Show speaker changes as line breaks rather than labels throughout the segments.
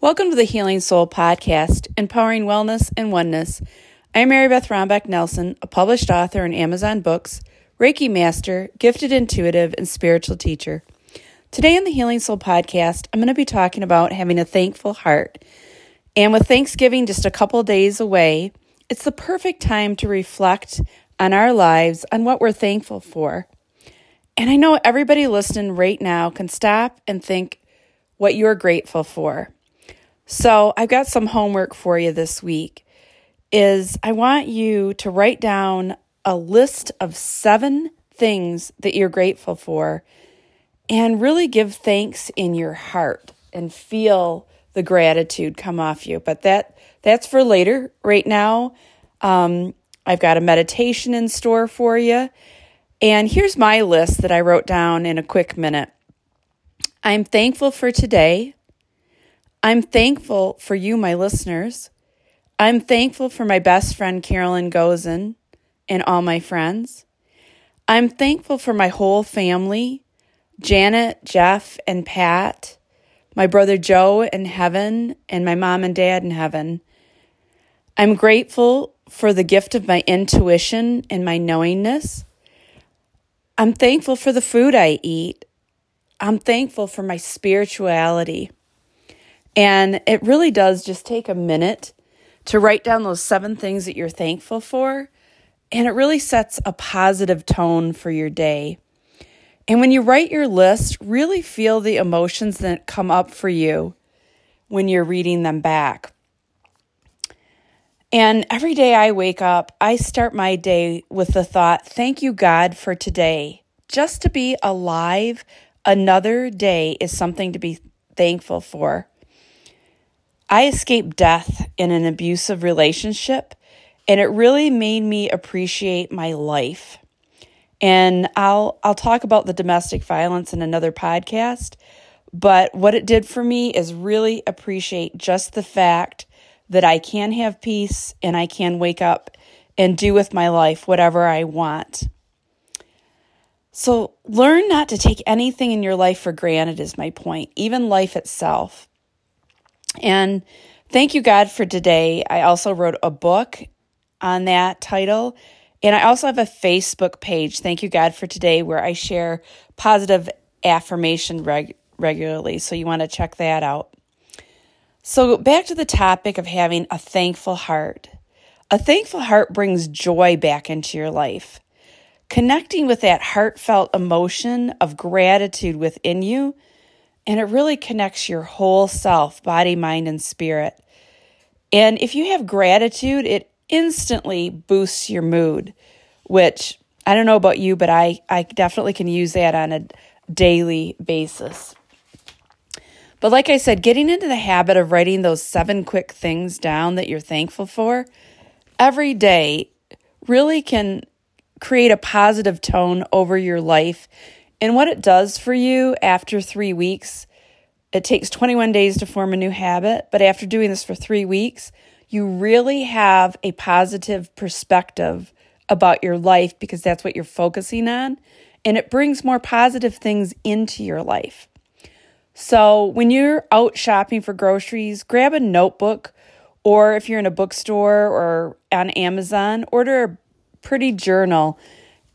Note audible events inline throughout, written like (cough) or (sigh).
Welcome to the Healing Soul Podcast, empowering wellness and oneness. I'm Mary Beth Rombach Nelson, a published author in Amazon Books, Reiki Master, gifted intuitive, and spiritual teacher. Today on the Healing Soul Podcast, I'm going to be talking about having a thankful heart. And with Thanksgiving just a couple days away, it's the perfect time to reflect on our lives, on what we're thankful for. And I know everybody listening right now can stop and think what you're grateful for. So, I've got some homework for you this week. Is I want you to write down a list of 7 things that you're grateful for and really give thanks in your heart and feel the gratitude come off you. But that that's for later. Right now, um, I've got a meditation in store for you. And here's my list that I wrote down in a quick minute. I'm thankful for today. I'm thankful for you, my listeners. I'm thankful for my best friend, Carolyn Gozen, and all my friends. I'm thankful for my whole family Janet, Jeff, and Pat, my brother Joe in heaven, and my mom and dad in heaven. I'm grateful for the gift of my intuition and my knowingness. I'm thankful for the food I eat. I'm thankful for my spirituality. And it really does just take a minute to write down those seven things that you're thankful for. And it really sets a positive tone for your day. And when you write your list, really feel the emotions that come up for you when you're reading them back. And every day I wake up, I start my day with the thought, thank you, God, for today. Just to be alive another day is something to be thankful for. I escaped death in an abusive relationship, and it really made me appreciate my life. And I'll I'll talk about the domestic violence in another podcast, but what it did for me is really appreciate just the fact that I can have peace and I can wake up and do with my life whatever I want. So, learn not to take anything in your life for granted, is my point, even life itself. And thank you, God, for today. I also wrote a book on that title. And I also have a Facebook page, Thank You, God, for today, where I share positive affirmation reg- regularly. So you want to check that out. So, back to the topic of having a thankful heart. A thankful heart brings joy back into your life. Connecting with that heartfelt emotion of gratitude within you and it really connects your whole self, body, mind, and spirit. And if you have gratitude, it instantly boosts your mood, which I don't know about you, but I, I definitely can use that on a daily basis. But like I said, getting into the habit of writing those seven quick things down that you're thankful for every day really can create a positive tone over your life and what it does for you after three weeks, it takes 21 days to form a new habit, but after doing this for three weeks, you really have a positive perspective about your life because that's what you're focusing on. And it brings more positive things into your life. So when you're out shopping for groceries, grab a notebook, or if you're in a bookstore or on Amazon, order a pretty journal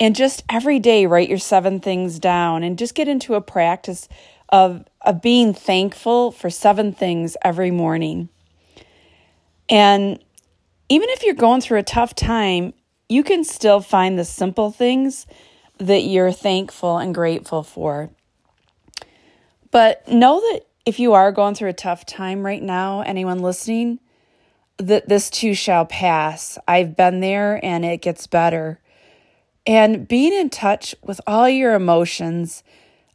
and just every day write your seven things down and just get into a practice of, of being thankful for seven things every morning. And even if you're going through a tough time, you can still find the simple things that you're thankful and grateful for. But know that if you are going through a tough time right now, anyone listening, that this too shall pass. I've been there and it gets better. And being in touch with all your emotions,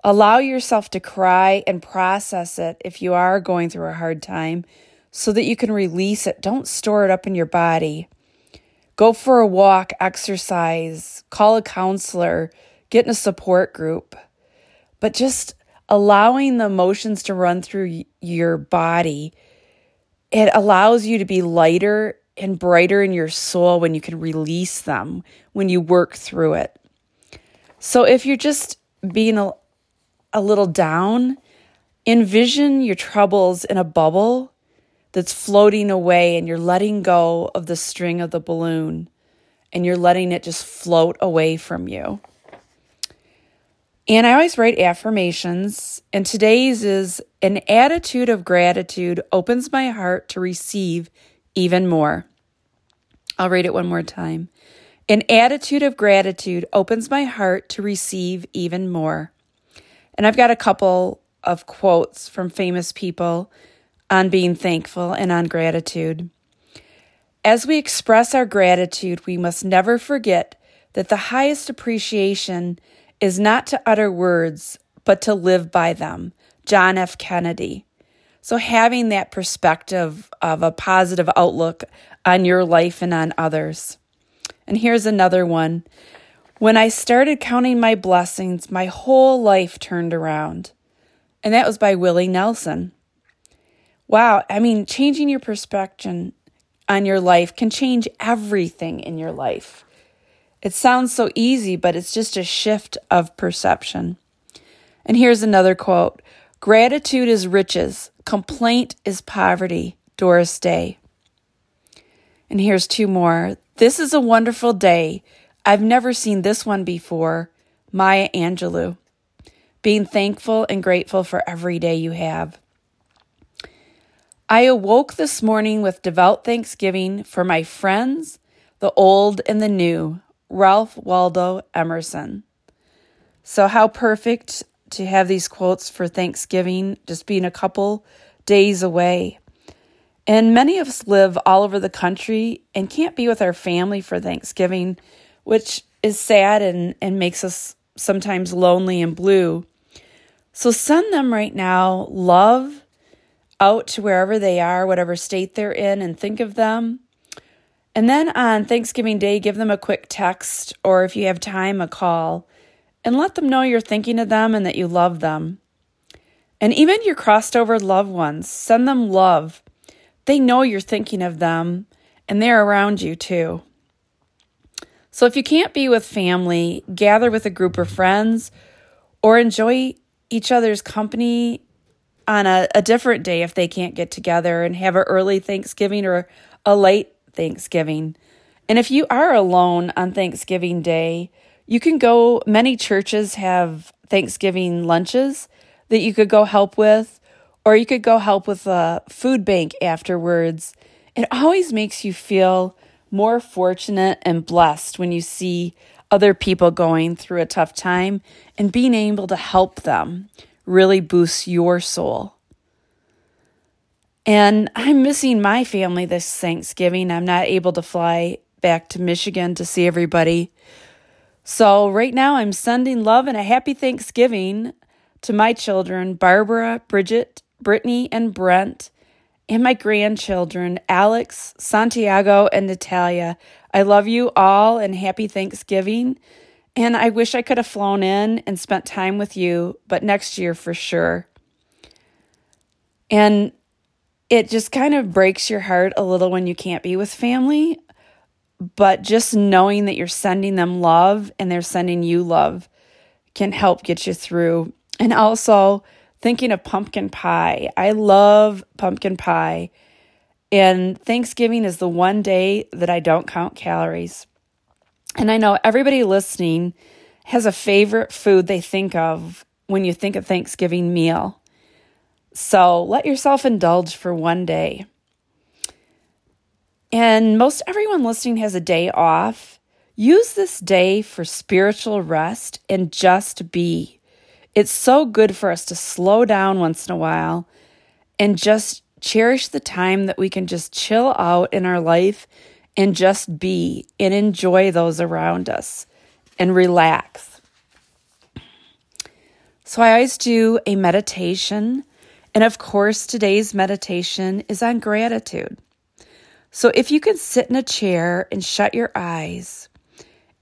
allow yourself to cry and process it if you are going through a hard time so that you can release it. Don't store it up in your body. Go for a walk, exercise, call a counselor, get in a support group. But just allowing the emotions to run through your body, it allows you to be lighter and brighter in your soul when you can release them, when you work through it. So if you're just being a, a little down, envision your troubles in a bubble that's floating away and you're letting go of the string of the balloon and you're letting it just float away from you. And I always write affirmations, and today's is an attitude of gratitude opens my heart to receive even more. I'll read it one more time. An attitude of gratitude opens my heart to receive even more. And I've got a couple of quotes from famous people on being thankful and on gratitude. As we express our gratitude, we must never forget that the highest appreciation is not to utter words, but to live by them. John F. Kennedy. So, having that perspective of a positive outlook on your life and on others. And here's another one. When I started counting my blessings, my whole life turned around. And that was by Willie Nelson. Wow, I mean, changing your perspective on your life can change everything in your life. It sounds so easy, but it's just a shift of perception. And here's another quote Gratitude is riches, complaint is poverty. Doris Day. And here's two more. This is a wonderful day. I've never seen this one before. Maya Angelou. Being thankful and grateful for every day you have. I awoke this morning with devout thanksgiving for my friends, the old and the new, Ralph Waldo Emerson. So, how perfect to have these quotes for Thanksgiving, just being a couple days away. And many of us live all over the country and can't be with our family for Thanksgiving, which is sad and, and makes us sometimes lonely and blue. So send them right now love out to wherever they are, whatever state they're in, and think of them and then on Thanksgiving Day, give them a quick text or if you have time, a call, and let them know you're thinking of them and that you love them. And even your crossed over loved ones, send them love. They know you're thinking of them and they're around you too. So if you can't be with family, gather with a group of friends or enjoy each other's company on a, a different day if they can't get together and have an early Thanksgiving or a late Thanksgiving. And if you are alone on Thanksgiving Day, you can go, many churches have Thanksgiving lunches that you could go help with, or you could go help with a food bank afterwards. It always makes you feel more fortunate and blessed when you see other people going through a tough time and being able to help them really boosts your soul. And I'm missing my family this Thanksgiving. I'm not able to fly back to Michigan to see everybody. So, right now, I'm sending love and a happy Thanksgiving to my children, Barbara, Bridget, Brittany, and Brent, and my grandchildren, Alex, Santiago, and Natalia. I love you all and happy Thanksgiving. And I wish I could have flown in and spent time with you, but next year for sure. And it just kind of breaks your heart a little when you can't be with family. But just knowing that you're sending them love and they're sending you love can help get you through. And also thinking of pumpkin pie. I love pumpkin pie. And Thanksgiving is the one day that I don't count calories. And I know everybody listening has a favorite food they think of when you think of Thanksgiving meal. So let yourself indulge for one day. And most everyone listening has a day off. Use this day for spiritual rest and just be. It's so good for us to slow down once in a while and just cherish the time that we can just chill out in our life and just be and enjoy those around us and relax. So, I always do a meditation and of course, today's meditation is on gratitude. So if you can sit in a chair and shut your eyes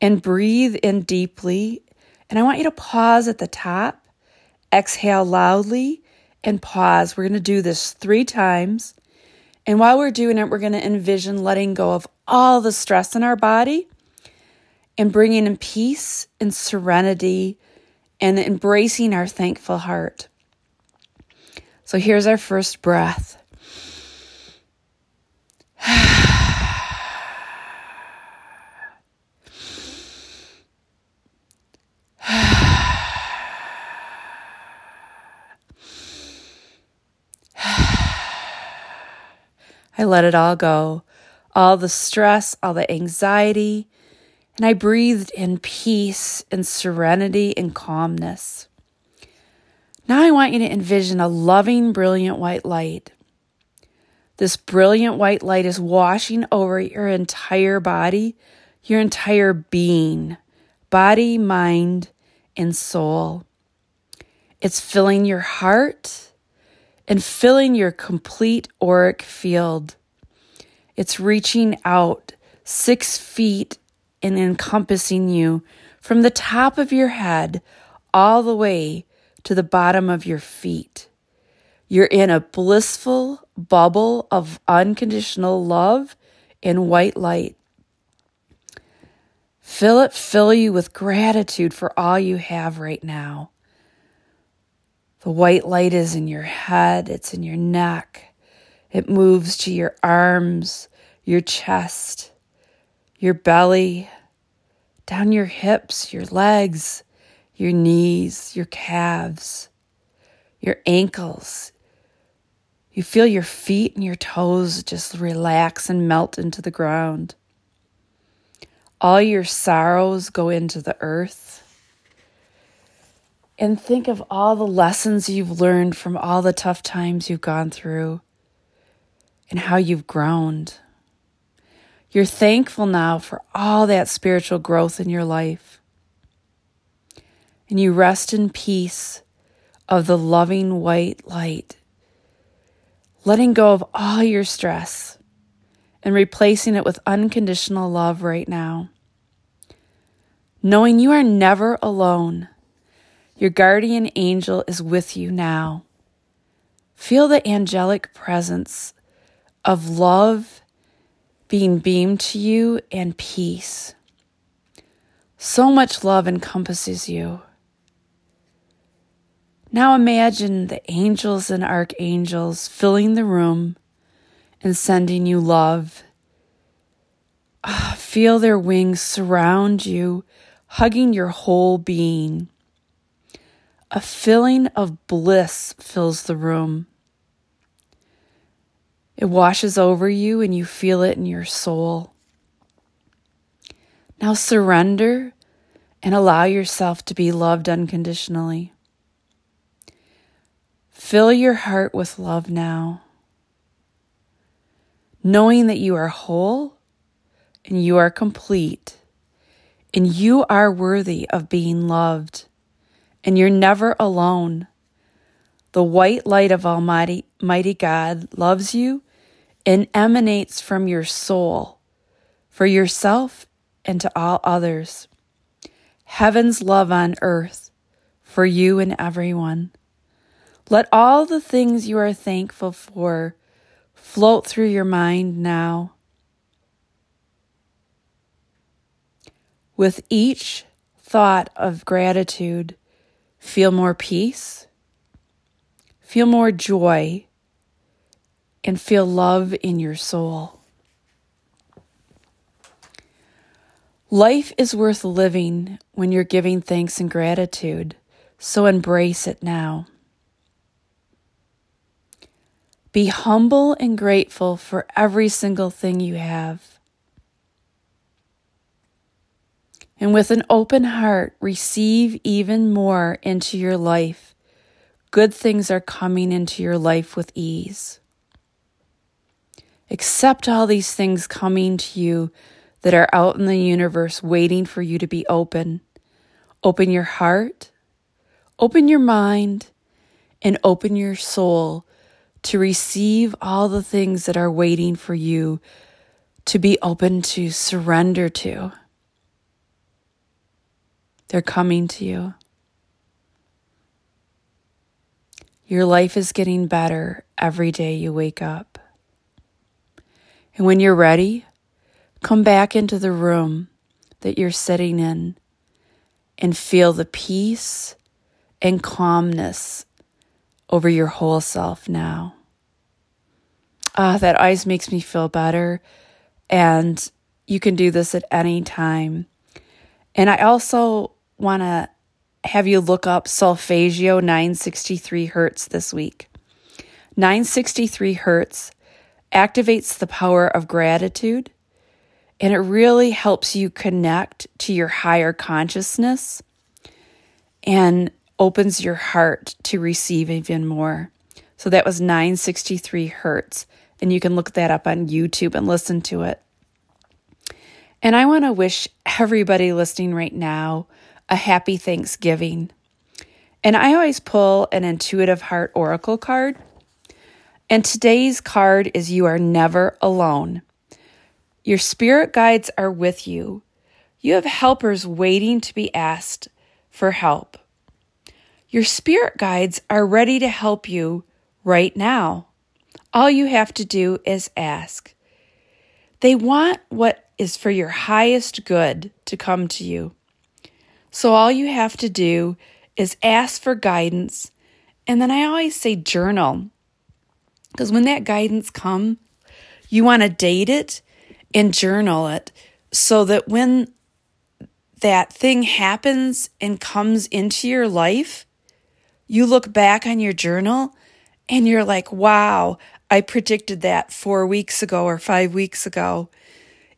and breathe in deeply, and I want you to pause at the top, exhale loudly, and pause. We're going to do this three times. And while we're doing it, we're going to envision letting go of all the stress in our body and bringing in peace and serenity and embracing our thankful heart. So here's our first breath. (sighs) I let it all go, all the stress, all the anxiety, and I breathed in peace and serenity and calmness. Now I want you to envision a loving, brilliant white light this brilliant white light is washing over your entire body, your entire being, body, mind, and soul. It's filling your heart and filling your complete auric field. It's reaching out six feet and encompassing you from the top of your head all the way to the bottom of your feet. You're in a blissful bubble of unconditional love and white light. Fill it, fill you with gratitude for all you have right now. The white light is in your head, it's in your neck, it moves to your arms, your chest, your belly, down your hips, your legs, your knees, your calves, your ankles. You feel your feet and your toes just relax and melt into the ground. All your sorrows go into the earth. And think of all the lessons you've learned from all the tough times you've gone through and how you've grown. You're thankful now for all that spiritual growth in your life. And you rest in peace of the loving white light, letting go of all your stress and replacing it with unconditional love right now. Knowing you are never alone. Your guardian angel is with you now. Feel the angelic presence of love being beamed to you and peace. So much love encompasses you. Now imagine the angels and archangels filling the room and sending you love. Ah, feel their wings surround you, hugging your whole being. A feeling of bliss fills the room. It washes over you and you feel it in your soul. Now surrender and allow yourself to be loved unconditionally. Fill your heart with love now, knowing that you are whole and you are complete and you are worthy of being loved and you're never alone. The white light of Almighty mighty God loves you and emanates from your soul for yourself and to all others. Heaven's love on earth for you and everyone. Let all the things you are thankful for float through your mind now. With each thought of gratitude, feel more peace, feel more joy, and feel love in your soul. Life is worth living when you're giving thanks and gratitude, so embrace it now. Be humble and grateful for every single thing you have. And with an open heart, receive even more into your life. Good things are coming into your life with ease. Accept all these things coming to you that are out in the universe waiting for you to be open. Open your heart, open your mind, and open your soul to receive all the things that are waiting for you to be open to surrender to. They're coming to you. Your life is getting better every day you wake up. And when you're ready, come back into the room that you're sitting in and feel the peace and calmness over your whole self now. Ah, that ice makes me feel better. And you can do this at any time. And I also want to have you look up Solfeggio 963 hertz this week. 963 hertz activates the power of gratitude, and it really helps you connect to your higher consciousness and opens your heart to receive even more. So that was 963 hertz. And you can look that up on YouTube and listen to it. And I want to wish everybody listening right now a happy Thanksgiving. And I always pull an intuitive heart oracle card. And today's card is You Are Never Alone. Your spirit guides are with you. You have helpers waiting to be asked for help. Your spirit guides are ready to help you right now. All you have to do is ask. They want what is for your highest good to come to you. So all you have to do is ask for guidance. And then I always say journal. Because when that guidance comes, you want to date it and journal it so that when that thing happens and comes into your life, you look back on your journal and you're like, wow, I predicted that four weeks ago or five weeks ago.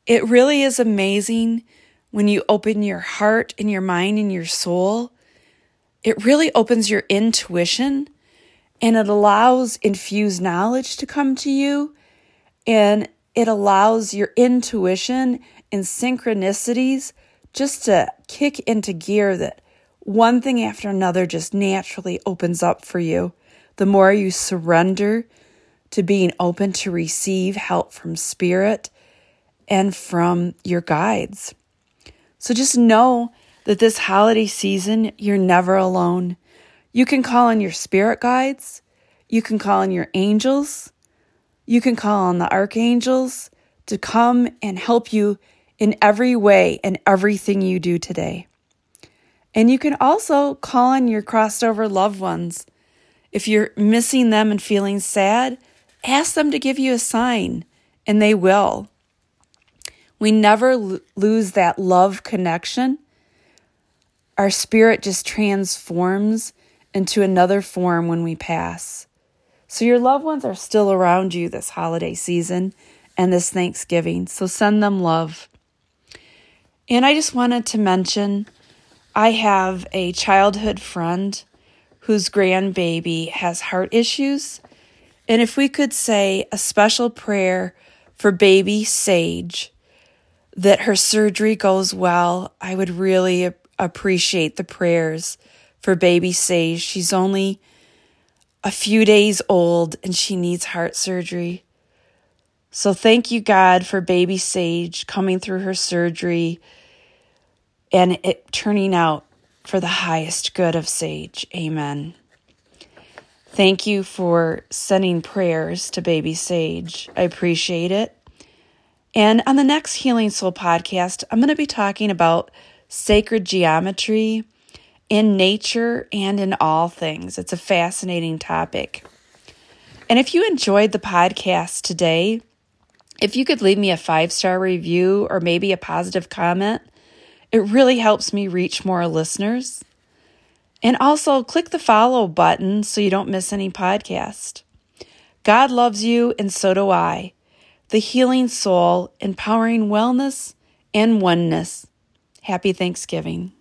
It really is amazing when you open your heart and your mind and your soul. It really opens your intuition and it allows infused knowledge to come to you. And it allows your intuition and synchronicities just to kick into gear that one thing after another just naturally opens up for you. The more you surrender to being open to receive help from spirit and from your guides. So just know that this holiday season, you're never alone. You can call on your spirit guides, you can call on your angels, you can call on the archangels to come and help you in every way and everything you do today. And you can also call on your crossed over loved ones. If you're missing them and feeling sad, ask them to give you a sign, and they will. We never l- lose that love connection. Our spirit just transforms into another form when we pass. So, your loved ones are still around you this holiday season and this Thanksgiving. So, send them love. And I just wanted to mention I have a childhood friend whose grandbaby has heart issues. And if we could say a special prayer for baby Sage, that her surgery goes well, I would really appreciate the prayers for baby Sage. She's only a few days old and she needs heart surgery. So thank you, God, for baby Sage coming through her surgery and it turning out for the highest good of Sage. Amen. Thank you for sending prayers to baby Sage. I appreciate it. And on the next Healing Soul podcast, I'm going to be talking about sacred geometry in nature and in all things. It's a fascinating topic. And if you enjoyed the podcast today, if you could leave me a five star review or maybe a positive comment, it really helps me reach more listeners. And also click the follow button so you don't miss any podcast. God loves you, and so do I. The healing soul, empowering wellness and oneness. Happy Thanksgiving.